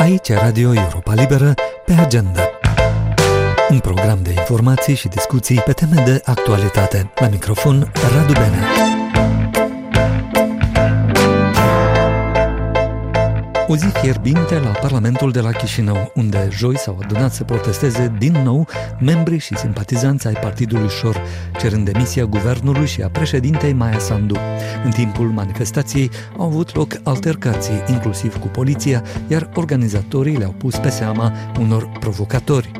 Aici Radio Europa Liberă pe agenda. Un program de informații și discuții pe teme de actualitate. La microfon, Radu Benea. O zi fierbinte la Parlamentul de la Chișinău, unde joi s-au adunat să protesteze din nou membrii și simpatizanți ai Partidului Șor, cerând demisia guvernului și a președintei Maia Sandu. În timpul manifestației au avut loc altercații, inclusiv cu poliția, iar organizatorii le-au pus pe seama unor provocatori.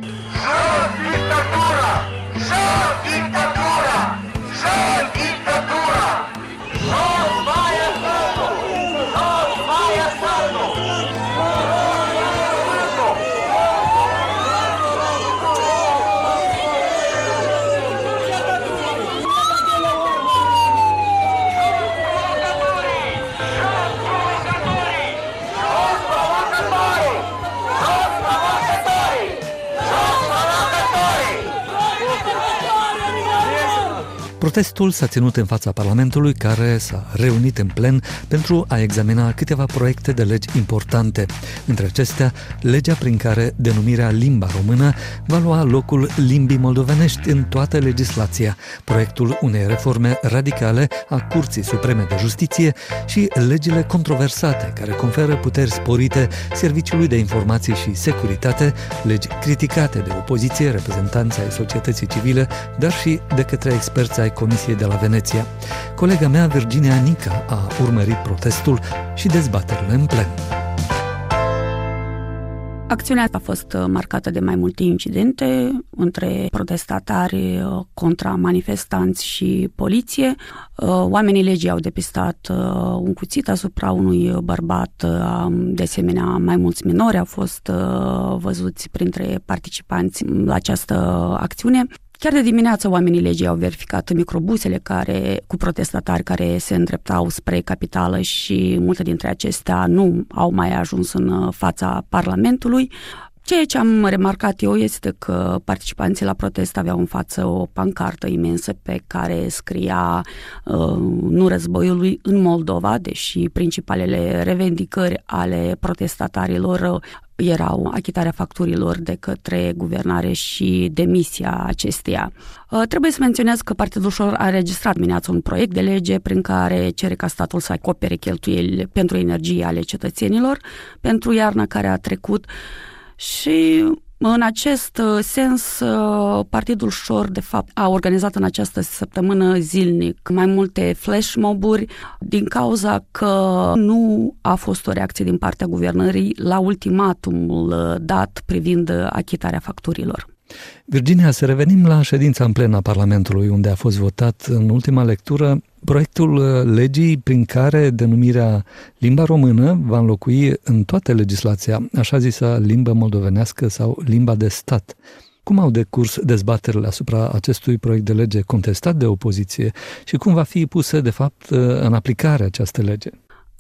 Protestul s-a ținut în fața Parlamentului, care s-a reunit în plen pentru a examina câteva proiecte de legi importante. Între acestea, legea prin care denumirea limba română va lua locul limbii moldovenești în toată legislația, proiectul unei reforme radicale a Curții Supreme de Justiție și legile controversate care conferă puteri sporite Serviciului de Informații și Securitate, legi criticate de opoziție, reprezentanții ai societății civile, dar și de către experți ai Comisiei de la Veneția. Colega mea, Virginia Nica, a urmărit protestul și dezbaterile în plen. Acțiunea a fost uh, marcată de mai multe incidente între protestatari uh, contra manifestanți și poliție. Uh, oamenii legii au depistat un cuțit asupra unui bărbat, de asemenea mai mulți minori au fost văzuți printre participanți la această acțiune. Chiar de dimineață oamenii legii au verificat microbusele care, cu protestatari care se îndreptau spre capitală și multe dintre acestea nu au mai ajuns în uh, fața Parlamentului. Ceea ce am remarcat eu este că participanții la protest aveau în față o pancartă imensă pe care scria uh, nu războiului în Moldova, deși principalele revendicări ale protestatarilor erau achitarea facturilor de către guvernare și demisia acesteia. Uh, trebuie să menționez că Partidul Ușor a înregistrat dimineața un proiect de lege prin care cere ca statul să acopere cheltuieli pentru energie ale cetățenilor pentru iarna care a trecut și în acest uh, sens, uh, Partidul Șor, de fapt, a organizat în această săptămână zilnic mai multe flash moburi din cauza că nu a fost o reacție din partea guvernării la ultimatumul uh, dat privind achitarea facturilor. Virginia, să revenim la ședința în plen a Parlamentului, unde a fost votat în ultima lectură proiectul uh, legii prin care denumirea limba română va înlocui în toată legislația așa zisă limbă moldovenească sau limba de stat. Cum au decurs dezbaterile asupra acestui proiect de lege contestat de opoziție și cum va fi pusă, de fapt, uh, în aplicare această lege?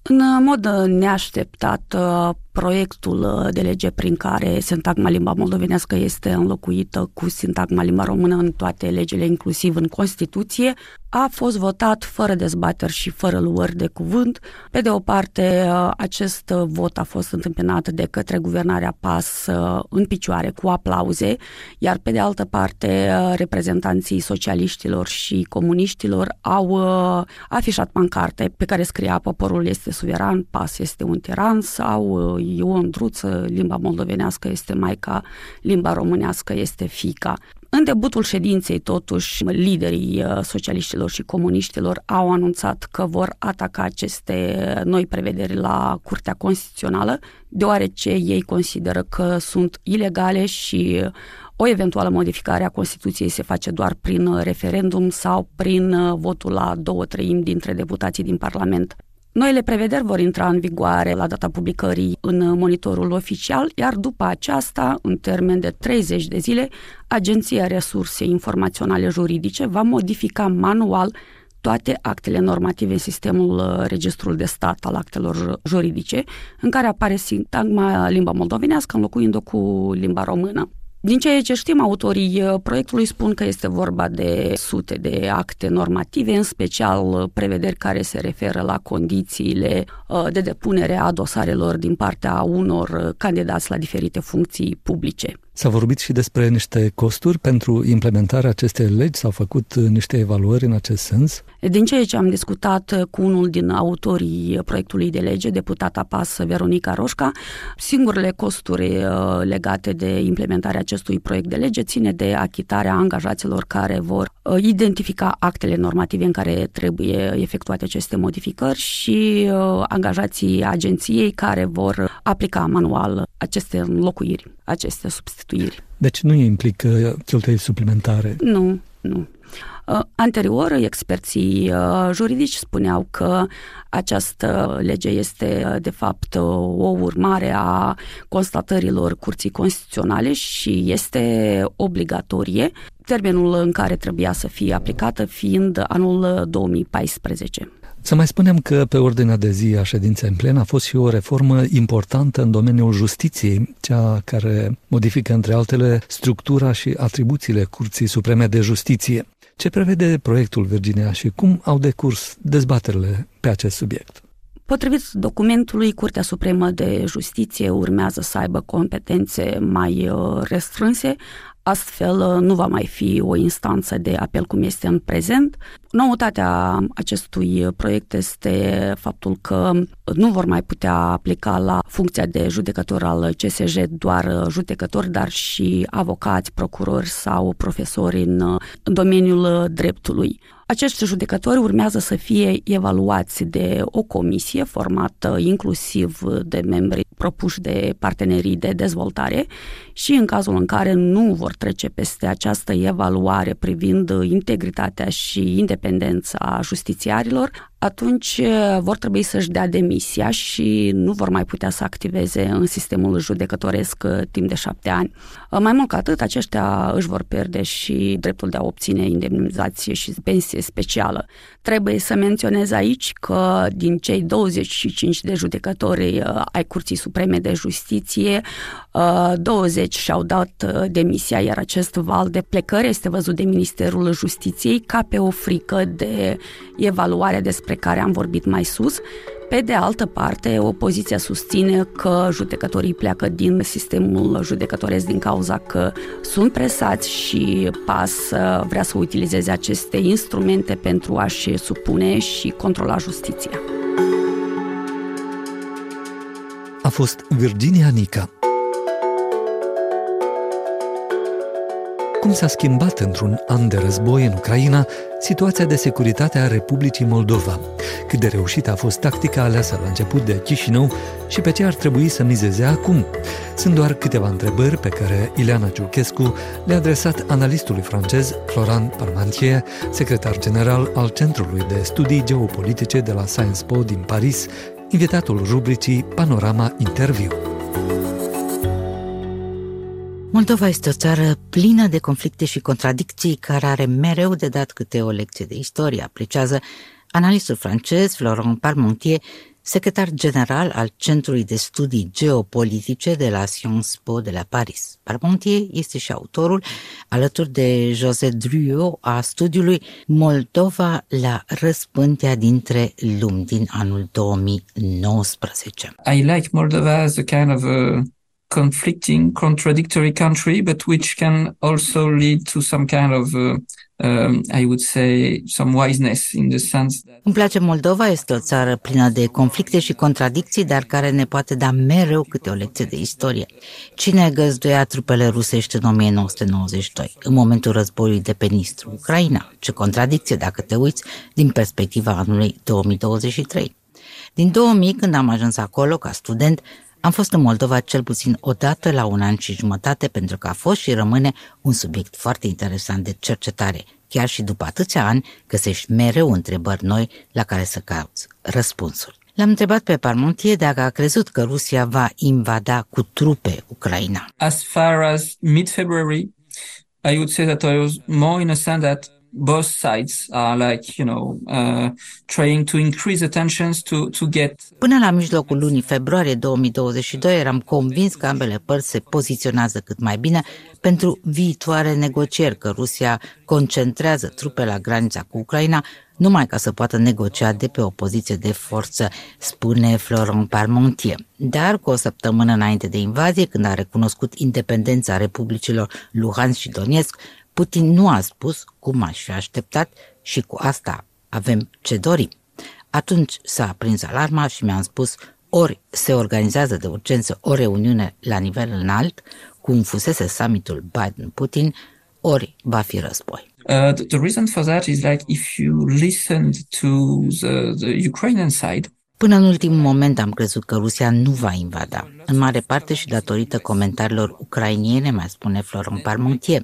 În mod neașteptat, uh, proiectul uh, de lege prin care sintagma limba moldovenească este înlocuită cu sintagma limba română în toate legile, inclusiv în Constituție, a fost votat fără dezbateri și fără luări de cuvânt. Pe de o parte, uh, acest vot a fost întâmpinat de către guvernarea PAS uh, în picioare cu aplauze, iar pe de altă parte, reprezentanții socialiștilor și comuniștilor au afișat pancarte pe care scria poporul este suveran, PAS este un tiran sau Ion Druță, limba moldovenească este maica, limba românească este fica. În debutul ședinței, totuși, liderii uh, socialiștilor și comuniștilor au anunțat că vor ataca aceste noi prevederi la Curtea Constituțională, deoarece ei consideră că sunt ilegale și o eventuală modificare a Constituției se face doar prin referendum sau prin uh, votul la două treimi dintre deputații din Parlament. Noile prevederi vor intra în vigoare la data publicării în monitorul oficial, iar după aceasta, în termen de 30 de zile, Agenția Resurse Informaționale Juridice va modifica manual toate actele normative în sistemul uh, Registrul de Stat al actelor juridice, în care apare sintagma limba moldovenească înlocuind-o cu limba română. Din ceea ce știm, autorii uh, proiectului spun că este vorba de sute de acte normative, în special uh, prevederi care se referă la condițiile uh, de depunere a dosarelor din partea unor candidați la diferite funcții publice. S-a vorbit și despre niște costuri pentru implementarea acestei legi? S-au făcut niște evaluări în acest sens? Din ceea ce am discutat cu unul din autorii proiectului de lege, deputata PAS Veronica Roșca, singurele costuri legate de implementarea acestui proiect de lege ține de achitarea angajaților care vor uh, identifica actele normative în care trebuie efectuate aceste modificări și uh, angajații agenției care vor aplica manual aceste înlocuiri, aceste substituiri. Deci nu implică cheltuieli suplimentare? Nu, nu. Uh, anterior, experții uh, juridici spuneau că această lege este, uh, de fapt, o urmare a constatărilor Curții Constituționale și este obligatorie, termenul în care trebuia să fie aplicată fiind anul 2014. Să mai spunem că pe ordinea de zi a ședinței în plen a fost și o reformă importantă în domeniul justiției, cea care modifică, între altele, structura și atribuțiile Curții Supreme de Justiție. Ce prevede proiectul Virginia și cum au decurs dezbaterile pe acest subiect? Potrivit documentului, Curtea Supremă de Justiție urmează să aibă competențe mai uh, restrânse, Astfel, uh, nu va mai fi o instanță de apel cum este în prezent. Noutatea acestui proiect este faptul că nu vor mai putea aplica la funcția de judecător al CSJ doar judecători, dar și avocați, procurori sau profesori în domeniul dreptului. Acești judecători urmează să fie evaluați de o comisie formată inclusiv de membri propuși de partenerii de dezvoltare și în cazul în care nu vor trece peste această evaluare privind integritatea și independența justițiarilor, atunci eh, vor trebui să-și dea demisia și nu vor mai putea să activeze în sistemul judecătoresc eh, timp de șapte ani. Eh, mai mult ca atât, aceștia își vor pierde și dreptul de a obține indemnizație și pensie specială. Trebuie să menționez aici că din cei 25 de judecători ai Curții Supreme de Justiție, 20 și-au dat demisia, iar acest val de plecări este văzut de Ministerul Justiției ca pe o frică de evaluare despre despre care am vorbit mai sus. Pe de altă parte, opoziția susține că judecătorii pleacă din sistemul judecătoresc din cauza că sunt presați și PAS vrea să utilizeze aceste instrumente pentru a-și supune și controla justiția. A fost Virginia Nica. Cum s-a schimbat într-un an de război în Ucraina situația de securitate a Republicii Moldova, cât de reușită a fost tactica aleasă la început de Chișinău și pe ce ar trebui să mizeze acum. Sunt doar câteva întrebări pe care Ileana Ciuchescu le-a adresat analistului francez Florent Parmentier, secretar general al Centrului de Studii Geopolitice de la Sciences Po din Paris, invitatul rubricii Panorama Interviu. Moldova este o țară plină de conflicte și contradicții care are mereu de dat câte o lecție de istorie, aplicează analistul francez Florent Parmentier, secretar general al Centrului de Studii Geopolitice de la Sciences Po de la Paris. Parmentier este și autorul, alături de José Druot, a studiului Moldova la răspântea dintre lumi din anul 2019. I like Moldova as a kind of a conflicting, contradictory country, but which can also lead to some kind of, uh, um, I would say, some wiseness in the sense that... Îmi place Moldova, este o țară plină de conflicte și contradicții, dar care ne poate da mereu câte o lecție de istorie. Cine găzduia trupele rusești în 1992, în momentul războiului de pe Nistru, Ucraina? Ce contradicție dacă te uiți din perspectiva anului 2023. Din 2000, când am ajuns acolo ca student, am fost în Moldova cel puțin o dată la un an și jumătate pentru că a fost și rămâne un subiect foarte interesant de cercetare. Chiar și după atâția ani găsești mereu întrebări noi la care să cauți răspunsuri. L-am întrebat pe Parmontie dacă a crezut că Rusia va invada cu trupe Ucraina. As far as mid-February, I would say that I was more in a sense that both sides are like, you know, uh, trying to increase the tensions to, to get... Până la mijlocul lunii februarie 2022 eram convins că ambele părți se poziționează cât mai bine pentru viitoare negocieri, că Rusia concentrează trupe la granița cu Ucraina numai ca să poată negocia de pe o poziție de forță, spune Florent Parmentier. Dar cu o săptămână înainte de invazie, când a recunoscut independența republicilor Luhansk și Donetsk, Putin nu a spus cum aș fi așteptat și cu asta avem ce dorim. Atunci s-a aprins alarma și mi-am spus ori se organizează de urgență o reuniune la nivel înalt, cum fusese summitul Biden-Putin, ori va fi război. Uh, the, the reason for that is like if you listened to the, the Ukrainian side, Până în ultimul moment am crezut că Rusia nu va invada, în mare parte și datorită comentariilor ucrainiene, mai spune Florent Parmentier.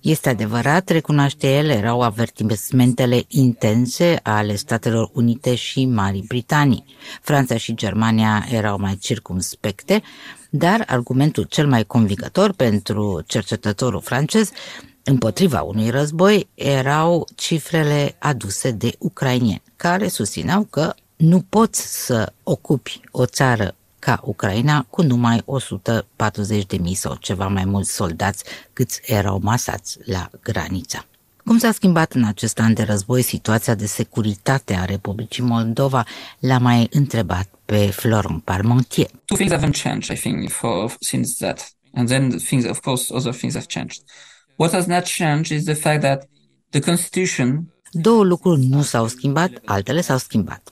Este adevărat, recunoaște el, erau avertismentele intense ale Statelor Unite și Marii Britanii. Franța și Germania erau mai circumspecte, dar argumentul cel mai convingător pentru cercetătorul francez împotriva unui război erau cifrele aduse de ucrainieni, care susțineau că nu poți să ocupi o țară ca Ucraina cu numai 140.000 sau ceva mai mulți soldați câți erau masați la granița. Cum s-a schimbat în acest an de război situația de securitate a Republicii Moldova? L-a mai întrebat pe Florent Parmentier. Two things haven't changed, I think, for, since that. And then things, of course, other things have changed. What has not changed is the fact that the Constitution Două lucruri nu s-au schimbat, altele s-au schimbat.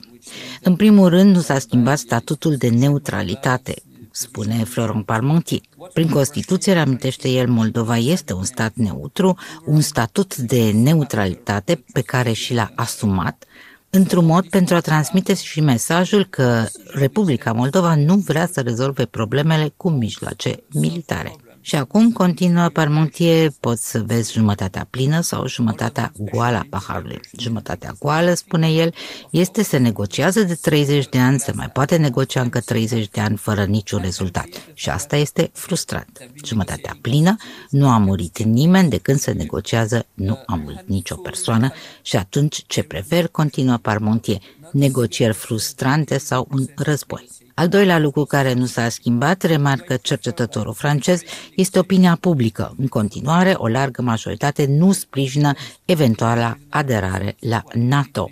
În primul rând, nu s-a schimbat statutul de neutralitate, spune Florent Parmentier. Prin Constituție, reamintește el, Moldova este un stat neutru, un statut de neutralitate pe care și l-a asumat, într-un mod pentru a transmite și mesajul că Republica Moldova nu vrea să rezolve problemele cu mijloace militare. Și acum continuă Parmentier, poți să vezi jumătatea plină sau jumătatea goală a paharului. Jumătatea goală, spune el, este să negociază de 30 de ani, se mai poate negocia încă 30 de ani fără niciun rezultat. Și asta este frustrant. Jumătatea plină, nu a murit nimeni de când se negociază, nu a murit nicio persoană și atunci ce prefer, continuă Parmentier, negocieri frustrante sau un război. Al doilea lucru care nu s-a schimbat, remarcă cercetătorul francez, este opinia publică. În continuare, o largă majoritate nu sprijină eventuala aderare la NATO.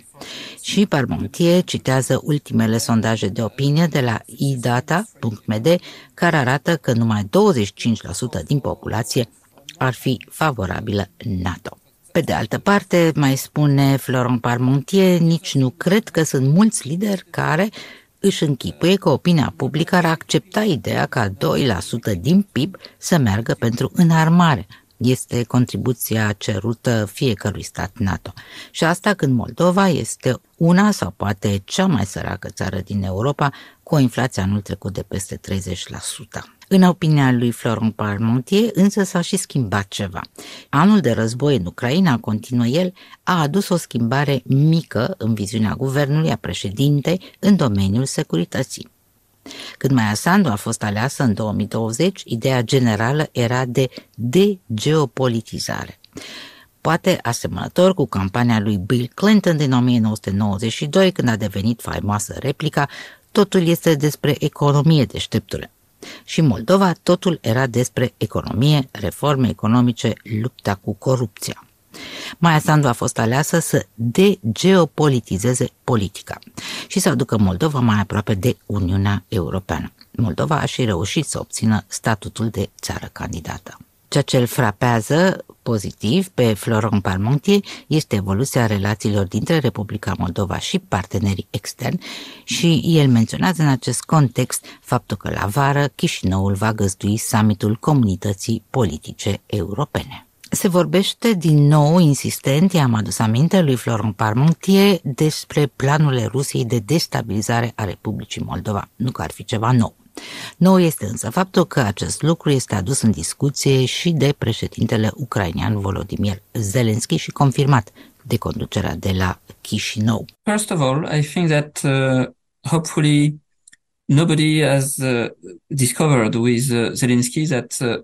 Și Parmentier citează ultimele sondaje de opinie de la idata.md, care arată că numai 25% din populație ar fi favorabilă NATO. Pe de altă parte, mai spune Florent Parmentier, nici nu cred că sunt mulți lideri care își închipuie că opinia publică ar accepta ideea ca 2% din PIB să meargă pentru înarmare. Este contribuția cerută fiecărui stat NATO. Și asta când Moldova este una sau poate cea mai săracă țară din Europa, cu o inflație anul trecut de peste 30%. În opinia lui Florent Parmentier, însă s-a și schimbat ceva. Anul de război în Ucraina, continuă el, a adus o schimbare mică în viziunea guvernului a președintei în domeniul securității. Când Maia Sandu a fost aleasă în 2020, ideea generală era de degeopolitizare. Poate asemănător cu campania lui Bill Clinton din 1992, când a devenit faimoasă replica Totul este despre economie, deșteptule și Moldova totul era despre economie, reforme economice, lupta cu corupția. Maia Sandu a fost aleasă să degeopolitizeze politica și să aducă Moldova mai aproape de Uniunea Europeană. Moldova a și reușit să obțină statutul de țară candidată. Ceea ce îl frapează pozitiv pe Florent Parmentier este evoluția relațiilor dintre Republica Moldova și partenerii externi și el menționează în acest context faptul că la vară Chișinăul va găzdui summitul comunității politice europene. Se vorbește din nou insistent, i-am adus aminte lui Florent Parmentier despre planurile Rusiei de destabilizare a Republicii Moldova. Nu că ar fi ceva nou. Nou este însă faptul că acest lucru este adus în discuție și de președintele ucrainean Volodymyr Zelensky și confirmat de conducerea de la Chișinău. First of all, I think that uh, hopefully nobody has uh, discovered with uh, Zelensky that uh,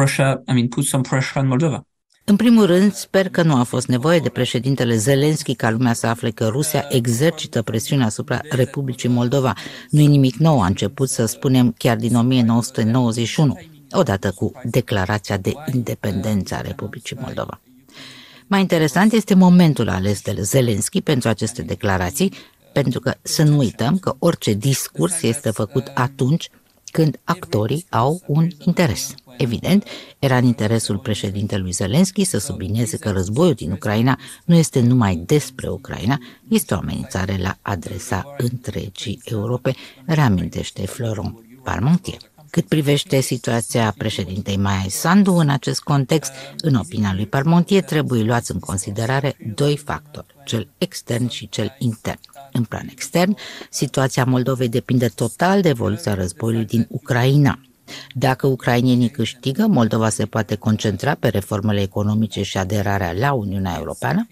Russia, I mean, put some pressure on Moldova. În primul rând, sper că nu a fost nevoie de președintele Zelenski ca lumea să afle că Rusia exercită presiune asupra Republicii Moldova. Nu e nimic nou, a început să spunem chiar din 1991, odată cu declarația de independență a Republicii Moldova. Mai interesant este momentul ales de Zelenski pentru aceste declarații, pentru că să nu uităm că orice discurs este făcut atunci când actorii au un interes. Evident, era în interesul președintelui Zelensky să sublinieze că războiul din Ucraina nu este numai despre Ucraina, este o amenințare la adresa întregii Europe, reamintește Florent Parmentier. Cât privește situația președintei Maia Sandu în acest context, în opinia lui Parmentier trebuie luați în considerare doi factori, cel extern și cel intern. În plan extern, situația Moldovei depinde total de evoluția războiului din Ucraina. Dacă ucrainienii câștigă, Moldova se poate concentra pe reformele economice și aderarea la Uniunea Europeană.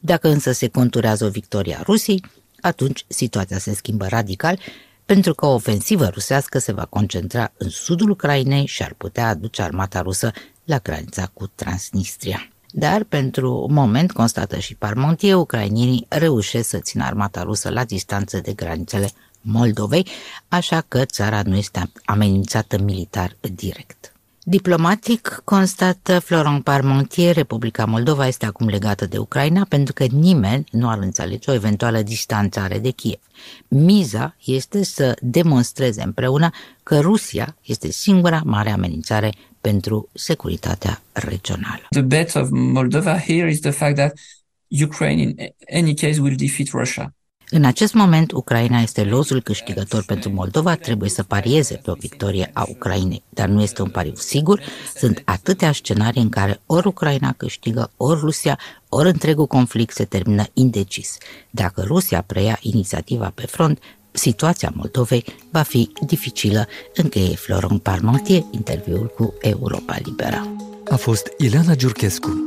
Dacă însă se conturează o victorie a Rusiei, atunci situația se schimbă radical pentru că o ofensivă rusească se va concentra în sudul Ucrainei și ar putea aduce armata rusă la granița cu Transnistria. Dar, pentru moment, constată și Parmontie, ucrainienii reușesc să țină armata rusă la distanță de granițele Moldovei, așa că țara nu este amenințată militar direct. Diplomatic, constată Florent Parmentier, Republica Moldova este acum legată de Ucraina pentru că nimeni nu ar înțelege o eventuală distanțare de Kiev. Miza este să demonstreze împreună că Rusia este singura mare amenințare pentru securitatea regională. The bet of Moldova here is the fact that Ukraine in any case will defeat Russia. În acest moment, Ucraina este lozul câștigător pentru Moldova, trebuie să parieze pe o victorie a Ucrainei, dar nu este un pariu sigur. Sunt atâtea scenarii în care ori Ucraina câștigă, ori Rusia, ori întregul conflict se termină indecis. Dacă Rusia preia inițiativa pe front, situația Moldovei va fi dificilă, încheie Florent Parmentier interviul cu Europa Libera. A fost Ileana Giurchescu.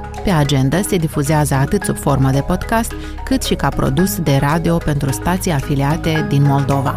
Pe agenda se difuzează atât sub formă de podcast, cât și ca produs de radio pentru stații afiliate din Moldova.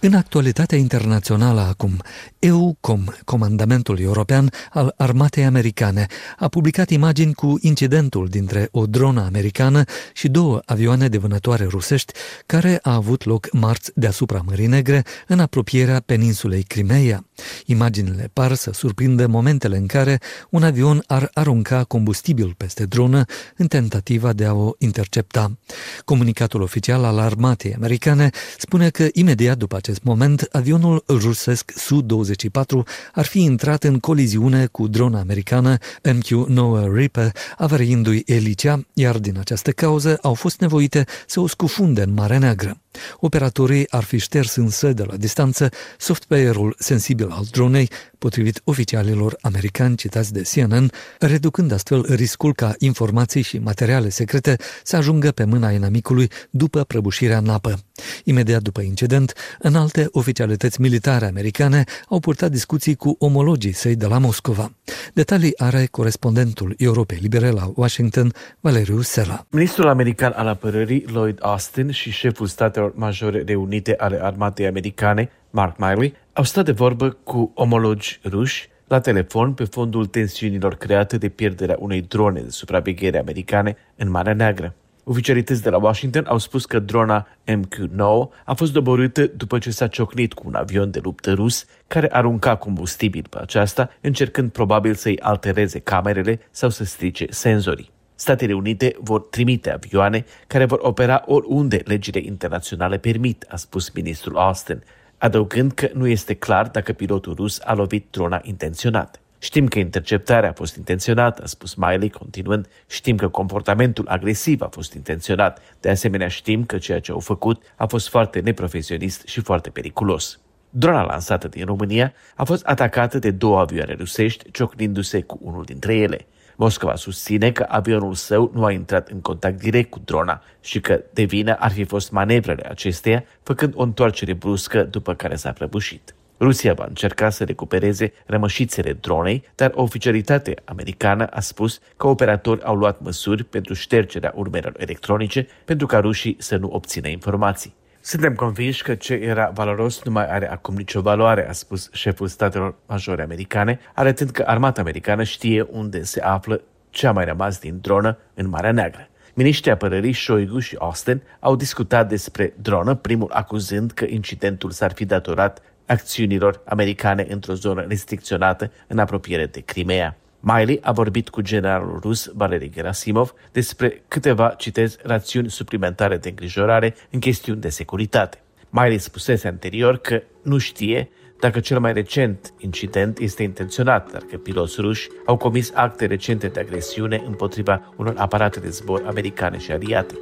În actualitatea internațională acum, EUCOM, Comandamentul European al Armatei Americane, a publicat imagini cu incidentul dintre o dronă americană și două avioane de vânătoare rusești care a avut loc marți deasupra Mării Negre în apropierea peninsulei Crimea. Imaginile par să surprindă momentele în care un avion ar arunca combustibil peste dronă în tentativa de a o intercepta. Comunicatul oficial al armatei americane spune că imediat după acest moment, avionul rusesc Su-24 ar fi intrat în coliziune cu drona americană MQ-9 Reaper, avariindu-i elicea, iar din această cauză au fost nevoite să o scufunde în Marea Neagră. Operatorii ar fi șters însă de la distanță software-ul sensibil al dronei, potrivit oficialilor americani citați de CNN, reducând astfel riscul ca informații și materiale secrete să ajungă pe mâna inamicului după prăbușirea în apă. Imediat după incident, în alte oficialități militare americane au purtat discuții cu omologii săi de la Moscova. Detalii are corespondentul Europei Libere la Washington, Valeriu Sela. Ministrul american al apărării Lloyd Austin și șeful statelor majore reunite ale armatei americane, Mark Miley, au stat de vorbă cu omologi ruși la telefon pe fondul tensiunilor create de pierderea unei drone de supraveghere americane în Marea Neagră. Oficialități de la Washington au spus că drona MQ-9 a fost doborâtă după ce s-a ciocnit cu un avion de luptă rus care arunca combustibil pe aceasta, încercând probabil să-i altereze camerele sau să strice senzorii. Statele Unite vor trimite avioane care vor opera oriunde legile internaționale permit, a spus ministrul Austin, adăugând că nu este clar dacă pilotul rus a lovit drona intenționat. Știm că interceptarea a fost intenționată, a spus Miley, continuând, știm că comportamentul agresiv a fost intenționat, de asemenea știm că ceea ce au făcut a fost foarte neprofesionist și foarte periculos. Drona lansată din România a fost atacată de două avioane rusești, ciocnindu-se cu unul dintre ele. Moscova susține că avionul său nu a intrat în contact direct cu drona și că de vină ar fi fost manevrele acesteia, făcând o întoarcere bruscă după care s-a prăbușit. Rusia va încerca să recupereze rămășițele dronei, dar oficialitatea americană a spus că operatori au luat măsuri pentru ștergerea urmelor electronice pentru ca rușii să nu obțină informații. Suntem convinși că ce era valoros nu mai are acum nicio valoare, a spus șeful statelor majore americane, arătând că armata americană știe unde se află ce a mai rămas din dronă în Marea Neagră. Ministrii apărării Shoigu și Austin au discutat despre dronă, primul acuzând că incidentul s-ar fi datorat acțiunilor americane într-o zonă restricționată în apropiere de Crimea. Miley a vorbit cu generalul rus Valery Gerasimov despre câteva, citez, rațiuni suplimentare de îngrijorare în chestiuni de securitate. Miley spusese anterior că nu știe dacă cel mai recent incident este intenționat, dar că piloți ruși au comis acte recente de agresiune împotriva unor aparate de zbor americane și aliate.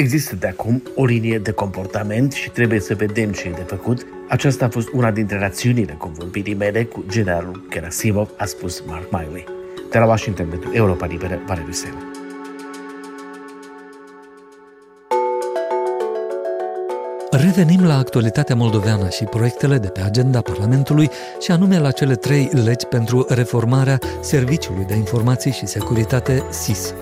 Există de acum o linie de comportament și trebuie să vedem ce e de făcut. Aceasta a fost una dintre rațiunile convorbirii mele cu generalul Gerasimov, a spus Mark Miley. De la Washington pentru Europa Liberă, Valeriu Sena. Revenim la actualitatea moldoveană și proiectele de pe agenda Parlamentului și anume la cele trei legi pentru reformarea Serviciului de Informații și Securitate SIS.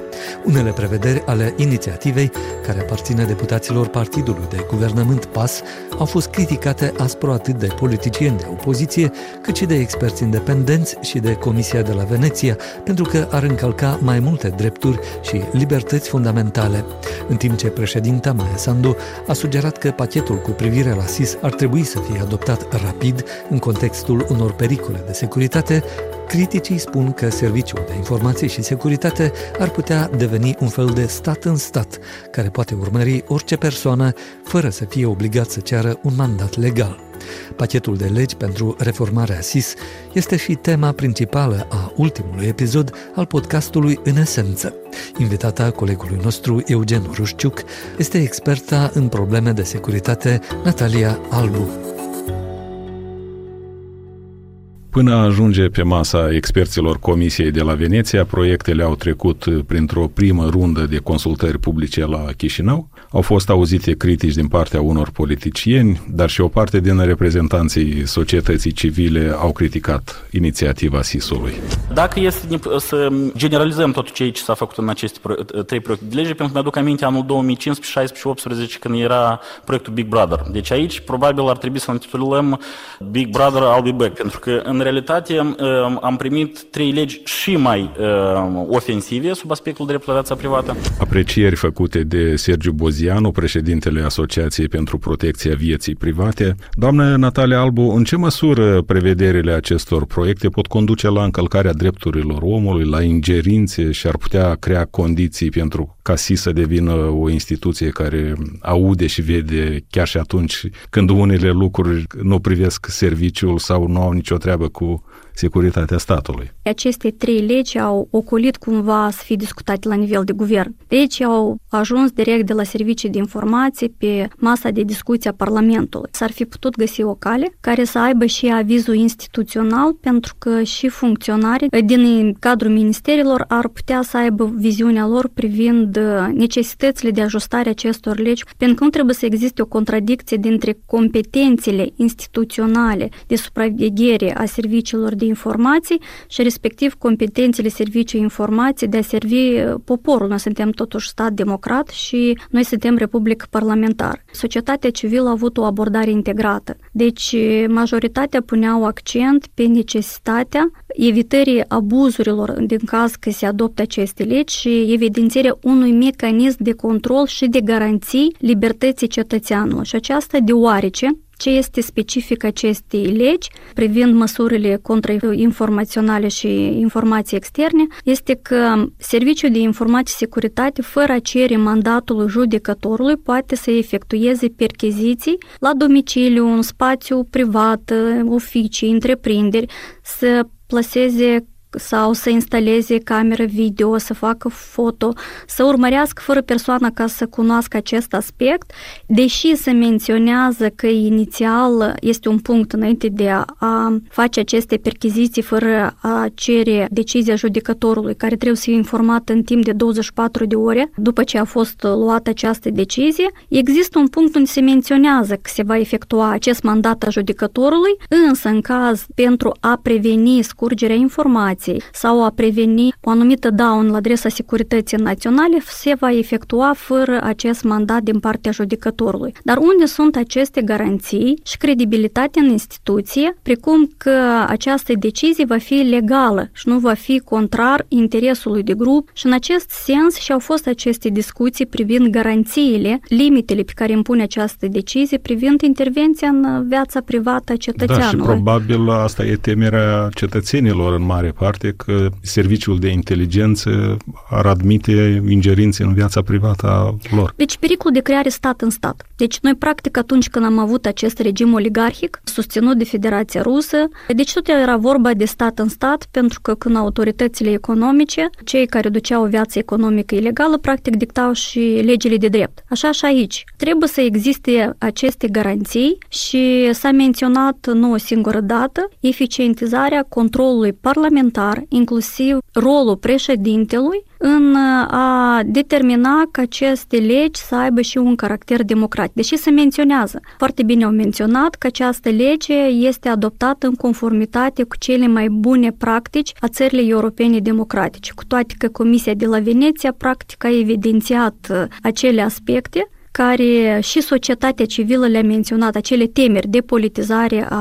Unele prevederi ale inițiativei, care aparține deputaților Partidului de Guvernământ PAS, au fost criticate aspru atât de politicieni de opoziție, cât și de experți independenți și de Comisia de la Veneția, pentru că ar încălca mai multe drepturi și libertăți fundamentale. În timp ce președinta Maia Sandu a sugerat că pachetul cu privire la SIS ar trebui să fie adoptat rapid în contextul unor pericole de securitate, Criticii spun că Serviciul de Informație și Securitate ar putea deveni un fel de stat în stat, care poate urmări orice persoană fără să fie obligat să ceară un mandat legal. Pachetul de legi pentru reformarea SIS este și tema principală a ultimului episod al podcastului În Esență. Invitata colegului nostru Eugen Rușciuc este experta în probleme de securitate Natalia Albu. Până ajunge pe masa experților Comisiei de la Veneția, proiectele au trecut printr-o primă rundă de consultări publice la Chișinău. Au fost auzite critici din partea unor politicieni, dar și o parte din reprezentanții societății civile au criticat inițiativa SIS-ului. Dacă este să generalizăm tot ce s-a făcut în aceste trei proiecte de lege, pentru că mi-aduc aminte anul 2015, 16 și 18 când era proiectul Big Brother. Deci aici probabil ar trebui să intitulăm Big Brother I'll be back, pentru că în realitate am primit trei legi și mai ofensive sub aspectul dreptului la viața privată. Aprecieri făcute de Sergiu Bozianu, președintele Asociației pentru Protecția Vieții Private. Doamnă Natalia Albu, în ce măsură prevederile acestor proiecte pot conduce la încălcarea drepturilor omului, la ingerințe și ar putea crea condiții pentru ca SI să devină o instituție care aude și vede chiar și atunci când unele lucruri nu privesc serviciul sau nu au nicio treabă cu securitatea statului. Aceste trei legi au ocolit cumva să fie discutate la nivel de guvern. Deci au ajuns direct de la servicii de informații pe masa de discuție a Parlamentului. S-ar fi putut găsi o cale care să aibă și avizul instituțional pentru că și funcționarii din cadrul ministerilor ar putea să aibă viziunea lor privind necesitățile de ajustare acestor legi, pentru că nu trebuie să existe o contradicție dintre competențele instituționale de supraveghere a serviciilor de informații și respectiv competențele serviciului informații de a servi uh, poporul. Noi suntem totuși stat democrat și noi suntem republic parlamentar. Societatea civilă a avut o abordare integrată. Deci majoritatea puneau accent pe necesitatea evitării abuzurilor din caz că se adoptă aceste legi și evidențierea unui mecanism de control și de garanții libertății cetățeanului. Și aceasta deoarece ce este specific acestei legi privind măsurile contrainformaționale și informații externe este că Serviciul de Informații și Securitate, fără a cere mandatul judecătorului, poate să efectueze percheziții la domiciliu, în spațiu privat, oficii, întreprinderi, să plaseze sau să instaleze cameră video, să facă foto, să urmărească fără persoană ca să cunoască acest aspect, deși se menționează că inițial este un punct înainte de a face aceste perchiziții fără a cere decizia judecătorului, care trebuie să fie informat în timp de 24 de ore după ce a fost luată această decizie, există un punct unde se menționează că se va efectua acest mandat a judecătorului, însă în caz pentru a preveni scurgerea informației sau a preveni o anumită daună la adresa securității naționale, se va efectua fără acest mandat din partea judecătorului. Dar unde sunt aceste garanții și credibilitatea în instituție, precum că această decizie va fi legală și nu va fi contrar interesului de grup și în acest sens și-au fost aceste discuții privind garanțiile, limitele pe care impune această decizie privind intervenția în viața privată a cetățeanului. Da, și probabil asta e temerea cetățenilor în mare parte, că serviciul de inteligență ar admite ingerințe în viața privată a lor. Deci pericolul de creare stat în stat. Deci noi practic atunci când am avut acest regim oligarhic susținut de Federația Rusă, deci tot era vorba de stat în stat, pentru că când autoritățile economice, cei care duceau o viață economică ilegală, practic dictau și legile de drept. Așa și aici. Trebuie să existe aceste garanții și s-a menționat nu o singură dată eficientizarea controlului parlamentar, inclusiv rolul președintelui în a determina că aceste legi să aibă și un caracter democratic. Deși se menționează, foarte bine au menționat că această lege este adoptată în conformitate cu cele mai bune practici a țările europene democratice, cu toate că Comisia de la Veneția practic a evidențiat acele aspecte care și societatea civilă le-a menționat, acele temeri de politizare a,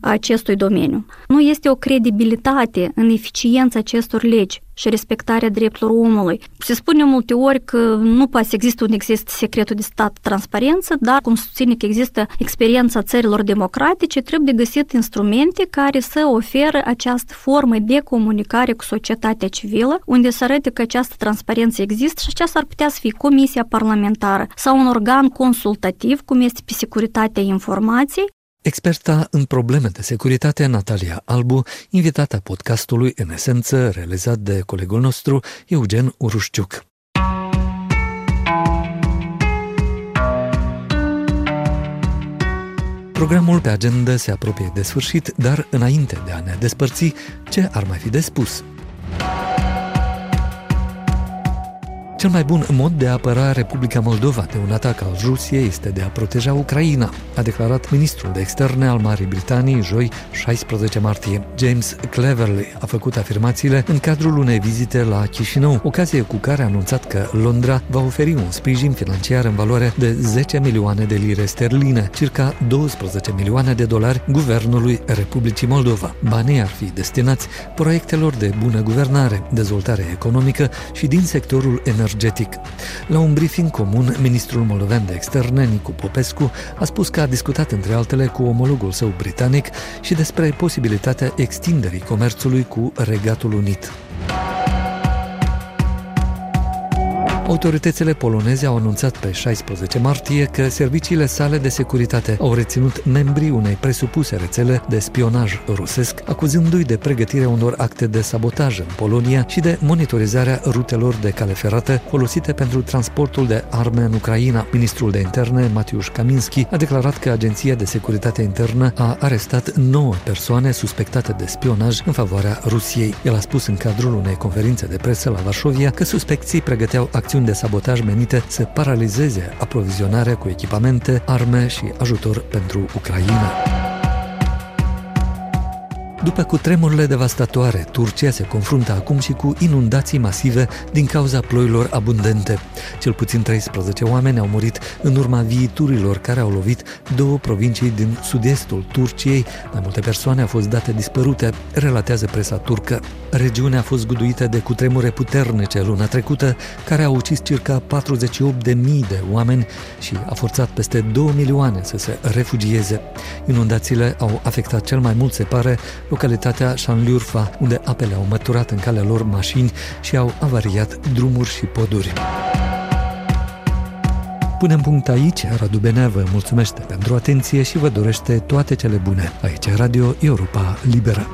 a acestui domeniu. Nu este o credibilitate în eficiența acestor legi și respectarea drepturilor omului. Se spune multe ori că nu poate să există un exist secretul de stat transparență, dar cum susține că există experiența țărilor democratice, trebuie de găsit instrumente care să oferă această formă de comunicare cu societatea civilă, unde să arate că această transparență există și aceasta ar putea să fie comisia parlamentară sau un organ consultativ, cum este pe securitatea informației, Experta în probleme de securitate Natalia Albu, invitata podcastului în esență realizat de colegul nostru Eugen Urușciuc. Programul pe agenda se apropie de sfârșit, dar înainte de a ne despărți, ce ar mai fi de spus? Cel mai bun mod de a apăra Republica Moldova de un atac al Rusiei este de a proteja Ucraina, a declarat ministrul de externe al Marii Britanii joi 16 martie. James Cleverly a făcut afirmațiile în cadrul unei vizite la Chișinău, ocazie cu care a anunțat că Londra va oferi un sprijin financiar în valoare de 10 milioane de lire sterline, circa 12 milioane de dolari guvernului Republicii Moldova. Banii ar fi destinați proiectelor de bună guvernare, dezvoltare economică și din sectorul energetic energetic. La un briefing comun, ministrul moldovean de externe, Nicu Popescu, a spus că a discutat între altele cu omologul său britanic și despre posibilitatea extinderii comerțului cu Regatul Unit. Autoritățile poloneze au anunțat pe 16 martie că serviciile sale de securitate au reținut membrii unei presupuse rețele de spionaj rusesc, acuzându-i de pregătirea unor acte de sabotaj în Polonia și de monitorizarea rutelor de cale ferată folosite pentru transportul de arme în Ucraina. Ministrul de interne, Matiusz Kaminski, a declarat că Agenția de Securitate Internă a arestat 9 persoane suspectate de spionaj în favoarea Rusiei. El a spus în cadrul unei conferințe de presă la Varșovia că suspecții pregăteau acțiuni acțiuni de sabotaj menite să paralizeze aprovizionarea cu echipamente, arme și ajutor pentru Ucraina. După cutremurile devastatoare, Turcia se confruntă acum și cu inundații masive din cauza ploilor abundente. Cel puțin 13 oameni au murit în urma viiturilor care au lovit două provincii din sud-estul Turciei. Mai multe persoane au fost date dispărute, relatează presa turcă. Regiunea a fost guduită de cutremure puternice luna trecută, care au ucis circa 48.000 de oameni și a forțat peste 2 milioane să se refugieze. Inundațiile au afectat cel mai mult, se pare, localitatea Șanliurfa, unde apele au măturat în calea lor mașini și au avariat drumuri și poduri. Punem punct aici, Radu Benea vă mulțumește pentru atenție și vă dorește toate cele bune. Aici Radio Europa Liberă.